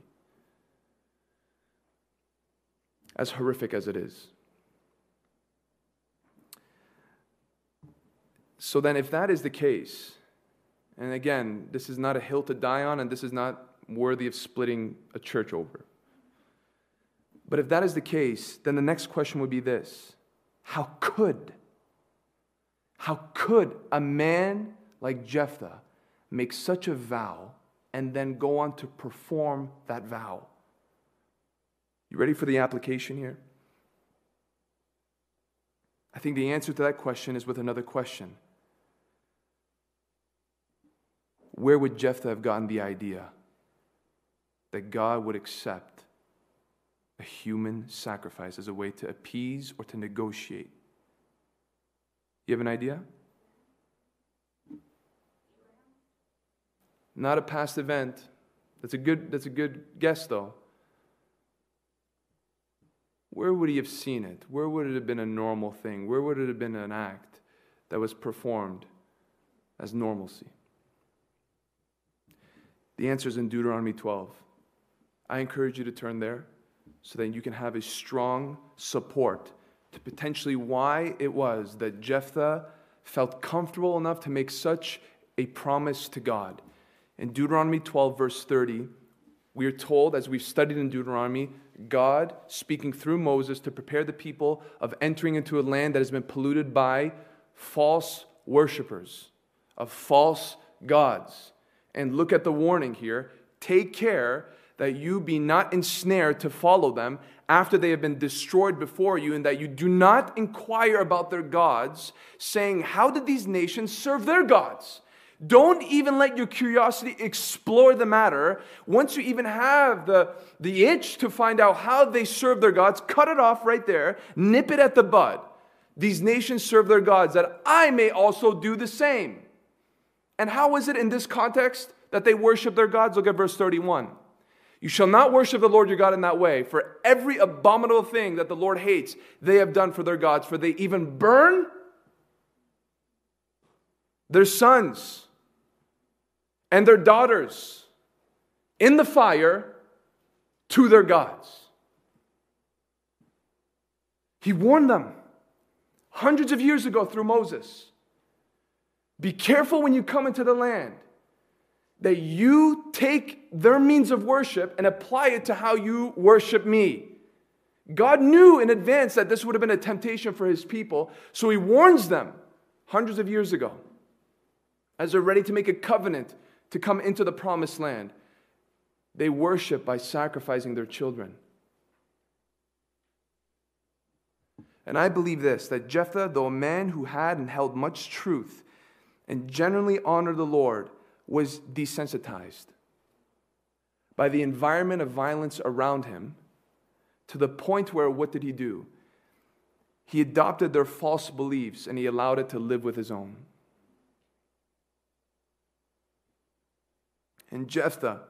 As horrific as it is. So then, if that is the case, and again, this is not a hill to die on, and this is not worthy of splitting a church over. But if that is the case, then the next question would be this How could, how could a man like Jephthah make such a vow and then go on to perform that vow? You ready for the application here? I think the answer to that question is with another question. Where would Jephthah have gotten the idea that God would accept a human sacrifice as a way to appease or to negotiate? You have an idea? Not a past event. That's a good, that's a good guess, though. Where would he have seen it? Where would it have been a normal thing? Where would it have been an act that was performed as normalcy? The answer is in Deuteronomy 12. I encourage you to turn there so that you can have a strong support to potentially why it was that Jephthah felt comfortable enough to make such a promise to God. In Deuteronomy 12, verse 30, we are told, as we've studied in Deuteronomy, God speaking through Moses to prepare the people of entering into a land that has been polluted by false worshippers, of false gods. And look at the warning here take care that you be not ensnared to follow them after they have been destroyed before you, and that you do not inquire about their gods, saying, How did these nations serve their gods? Don't even let your curiosity explore the matter. Once you even have the, the itch to find out how they serve their gods, cut it off right there, nip it at the bud. These nations serve their gods, that I may also do the same. And how is it in this context that they worship their gods? Look at verse 31. You shall not worship the Lord your God in that way, for every abominable thing that the Lord hates, they have done for their gods, for they even burn their sons and their daughters in the fire to their gods. He warned them hundreds of years ago through Moses. Be careful when you come into the land that you take their means of worship and apply it to how you worship me. God knew in advance that this would have been a temptation for his people, so he warns them hundreds of years ago as they're ready to make a covenant to come into the promised land. They worship by sacrificing their children. And I believe this that Jephthah, though a man who had and held much truth, and generally honored the Lord, was desensitized by the environment of violence around him to the point where what did he do? He adopted their false beliefs and he allowed it to live with his own. And Jephthah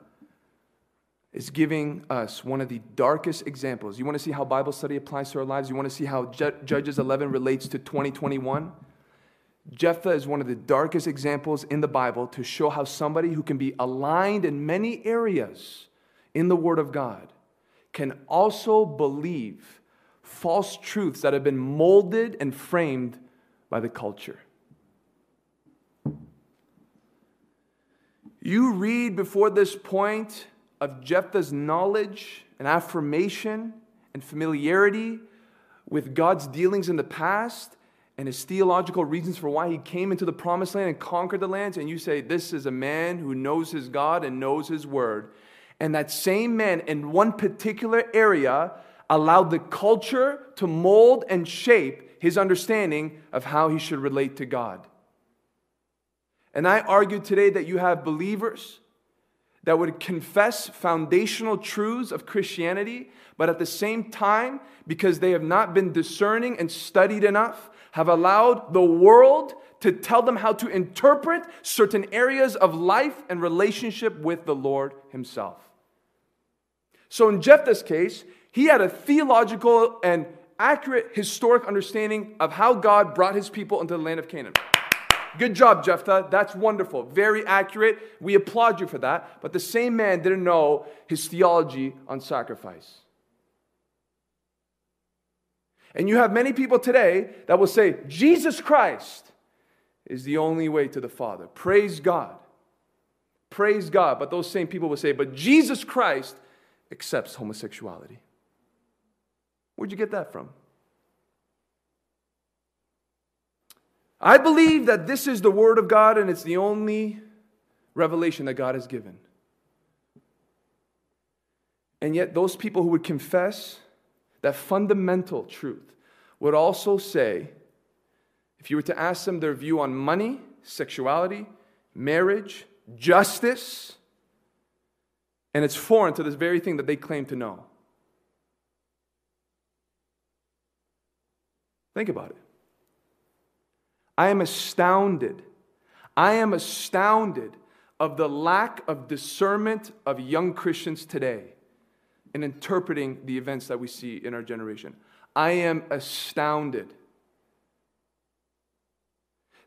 is giving us one of the darkest examples. You want to see how Bible study applies to our lives? You want to see how Judges 11 relates to 2021? Jephthah is one of the darkest examples in the Bible to show how somebody who can be aligned in many areas, in the Word of God can also believe false truths that have been molded and framed by the culture. You read before this point of Jephthah's knowledge and affirmation and familiarity with God's dealings in the past and his theological reasons for why he came into the promised land and conquered the lands, and you say, This is a man who knows his God and knows his word. And that same man in one particular area allowed the culture to mold and shape his understanding of how he should relate to God. And I argue today that you have believers that would confess foundational truths of Christianity, but at the same time, because they have not been discerning and studied enough, have allowed the world to tell them how to interpret certain areas of life and relationship with the Lord Himself. So in Jephthah's case, he had a theological and accurate historic understanding of how God brought his people into the land of Canaan. Good job, Jephthah. That's wonderful. Very accurate. We applaud you for that. But the same man didn't know his theology on sacrifice. And you have many people today that will say, Jesus Christ is the only way to the Father. Praise God. Praise God. But those same people will say, but Jesus Christ accepts homosexuality. Where'd you get that from? I believe that this is the Word of God and it's the only revelation that God has given. And yet, those people who would confess that fundamental truth would also say, if you were to ask them their view on money, sexuality, marriage, justice, and it's foreign to this very thing that they claim to know. Think about it. I am astounded. I am astounded of the lack of discernment of young Christians today in interpreting the events that we see in our generation. I am astounded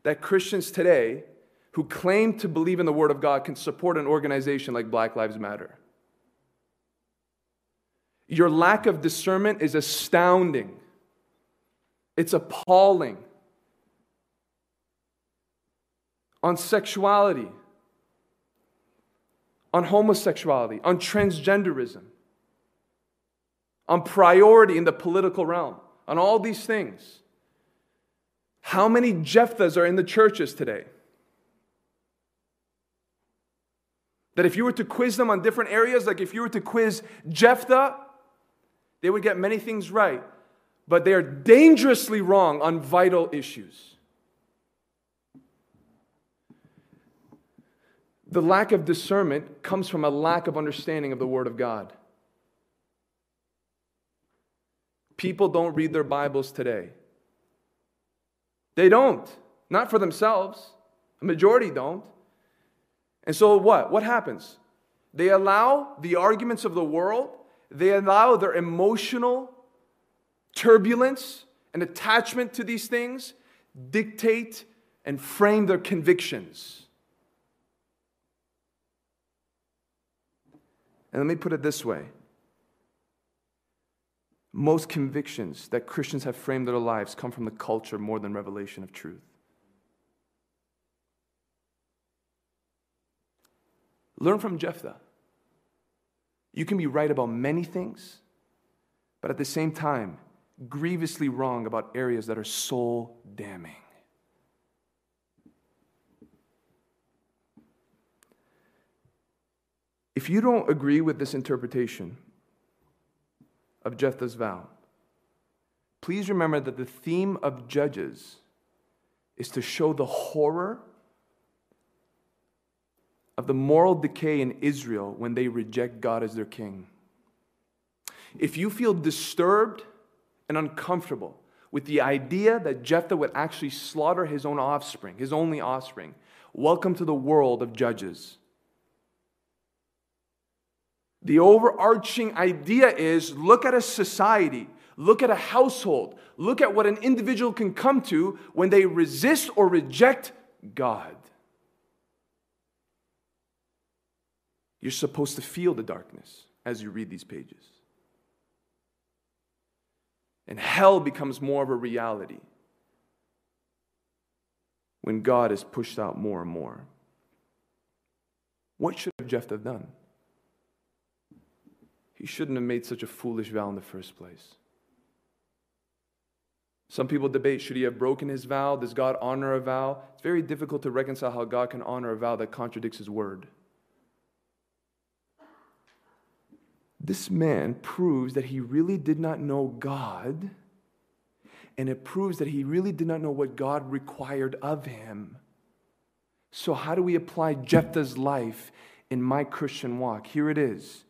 that Christians today who claim to believe in the Word of God can support an organization like Black Lives Matter. Your lack of discernment is astounding. It's appalling. on sexuality, on homosexuality, on transgenderism, on priority in the political realm, on all these things. How many Jephthahs are in the churches today? That if you were to quiz them on different areas, like if you were to quiz Jephthah, they would get many things right, but they are dangerously wrong on vital issues. The lack of discernment comes from a lack of understanding of the Word of God. People don't read their Bibles today. They don't, not for themselves. A majority don't. And so, what? What happens? They allow the arguments of the world, they allow their emotional turbulence and attachment to these things dictate and frame their convictions. And let me put it this way most convictions that Christians have framed their lives come from the culture more than revelation of truth. Learn from Jephthah. You can be right about many things, but at the same time, grievously wrong about areas that are soul damning. If you don't agree with this interpretation of Jephthah's vow, please remember that the theme of Judges is to show the horror of the moral decay in Israel when they reject God as their king. If you feel disturbed and uncomfortable with the idea that Jephthah would actually slaughter his own offspring, his only offspring, welcome to the world of Judges. The overarching idea is look at a society, look at a household, look at what an individual can come to when they resist or reject God. You're supposed to feel the darkness. as you read these pages. And hell becomes more of a reality when God is pushed out more and more. What should Jephthah have done? He shouldn't have made such a foolish vow in the first place. Some people debate should he have broken his vow? Does God honor a vow? It's very difficult to reconcile how God can honor a vow that contradicts his word. This man proves that he really did not know God, and it proves that he really did not know what God required of him. So, how do we apply Jephthah's life in my Christian walk? Here it is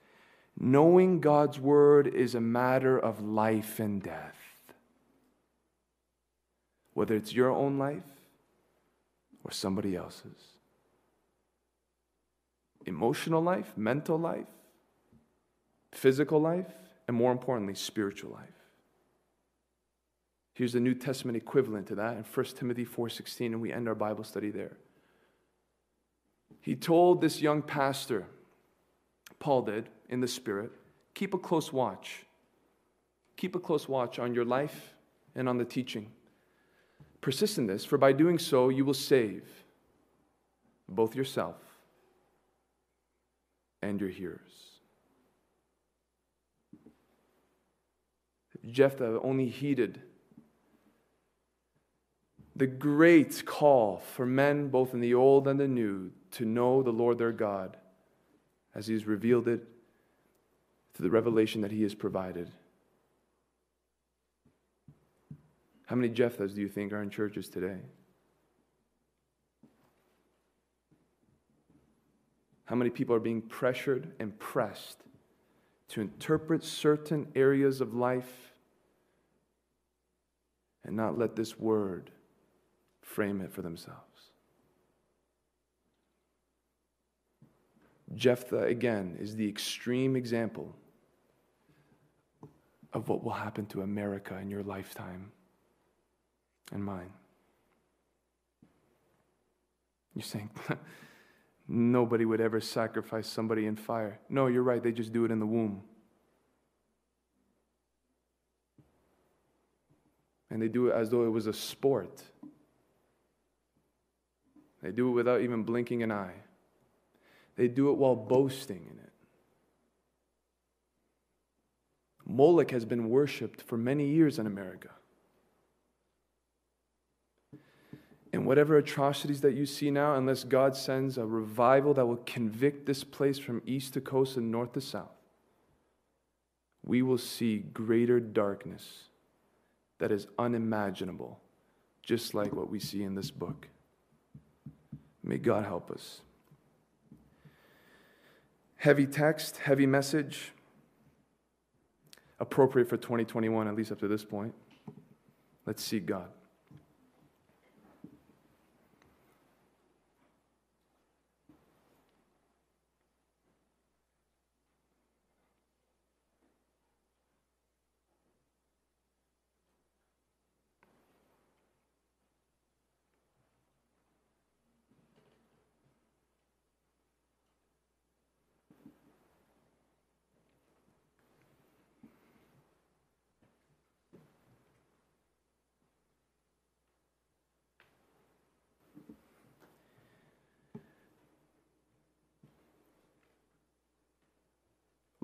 knowing God's word is a matter of life and death. Whether it's your own life or somebody else's. Emotional life, mental life, physical life, and more importantly, spiritual life. Here's the New Testament equivalent to that in 1 Timothy 4:16 and we end our Bible study there. He told this young pastor, Paul did, in the Spirit, keep a close watch. Keep a close watch on your life and on the teaching. Persist in this, for by doing so, you will save both yourself and your hearers. Jephthah only heeded the great call for men, both in the old and the new, to know the Lord their God as He has revealed it through the revelation that He has provided. How many Jephthahs do you think are in churches today? How many people are being pressured and pressed to interpret certain areas of life and not let this word frame it for themselves. Jephthah, again, is the extreme example of what will happen to America in your lifetime and mine. You're saying, nobody would ever sacrifice somebody in fire. No, you're right, they just do it in the womb. And they do it as though it was a sport. They do it without even blinking an eye. They do it while boasting in it. Moloch has been worshiped for many years in America. And whatever atrocities that you see now, unless God sends a revival that will convict this place from east to coast and north to south, we will see greater darkness that is unimaginable, just like what we see in this book. May God help us. Heavy text, heavy message, appropriate for 2021, at least up to this point. Let's seek God.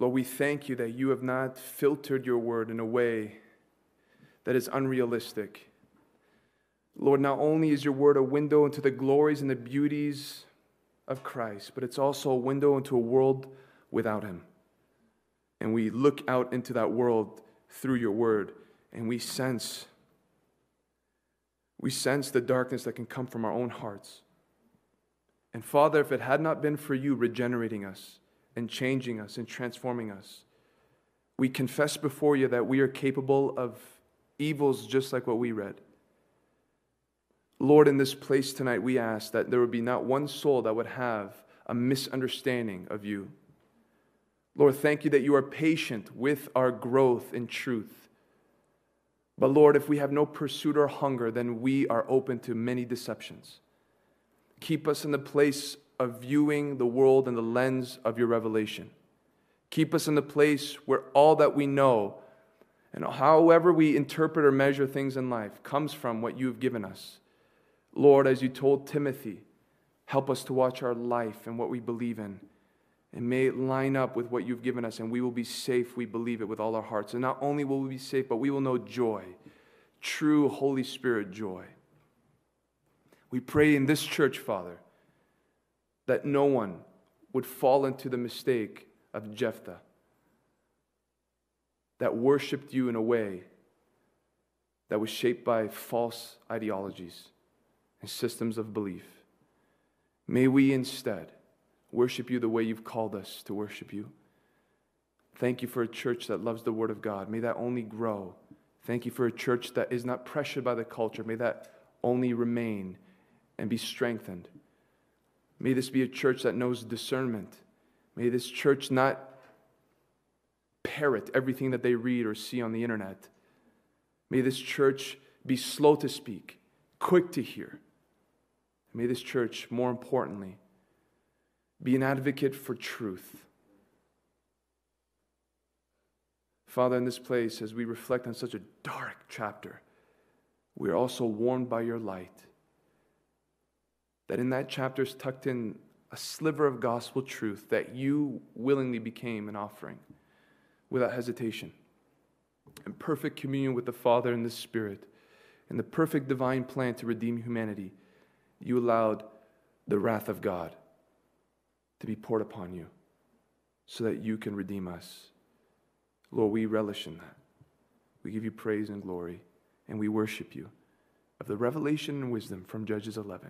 Lord, we thank you that you have not filtered your word in a way that is unrealistic. Lord, not only is your word a window into the glories and the beauties of Christ, but it's also a window into a world without him. And we look out into that world through your word and we sense we sense the darkness that can come from our own hearts. And Father, if it had not been for you regenerating us, and changing us and transforming us. We confess before you that we are capable of evils just like what we read. Lord, in this place tonight, we ask that there would be not one soul that would have a misunderstanding of you. Lord, thank you that you are patient with our growth in truth. But Lord, if we have no pursuit or hunger, then we are open to many deceptions. Keep us in the place of viewing the world in the lens of your revelation. Keep us in the place where all that we know and however we interpret or measure things in life comes from what you've given us. Lord, as you told Timothy, help us to watch our life and what we believe in. And may it line up with what you've given us, and we will be safe. We believe it with all our hearts. And not only will we be safe, but we will know joy, true Holy Spirit joy. We pray in this church, Father, that no one would fall into the mistake of Jephthah that worshiped you in a way that was shaped by false ideologies and systems of belief. May we instead worship you the way you've called us to worship you. Thank you for a church that loves the Word of God. May that only grow. Thank you for a church that is not pressured by the culture. May that only remain and be strengthened. May this be a church that knows discernment. May this church not parrot everything that they read or see on the internet. May this church be slow to speak, quick to hear. May this church, more importantly, be an advocate for truth. Father, in this place, as we reflect on such a dark chapter, we are also warmed by your light. That in that chapter is tucked in a sliver of gospel truth that you willingly became an offering without hesitation. In perfect communion with the Father and the Spirit, in the perfect divine plan to redeem humanity, you allowed the wrath of God to be poured upon you so that you can redeem us. Lord, we relish in that. We give you praise and glory, and we worship you of the revelation and wisdom from Judges 11.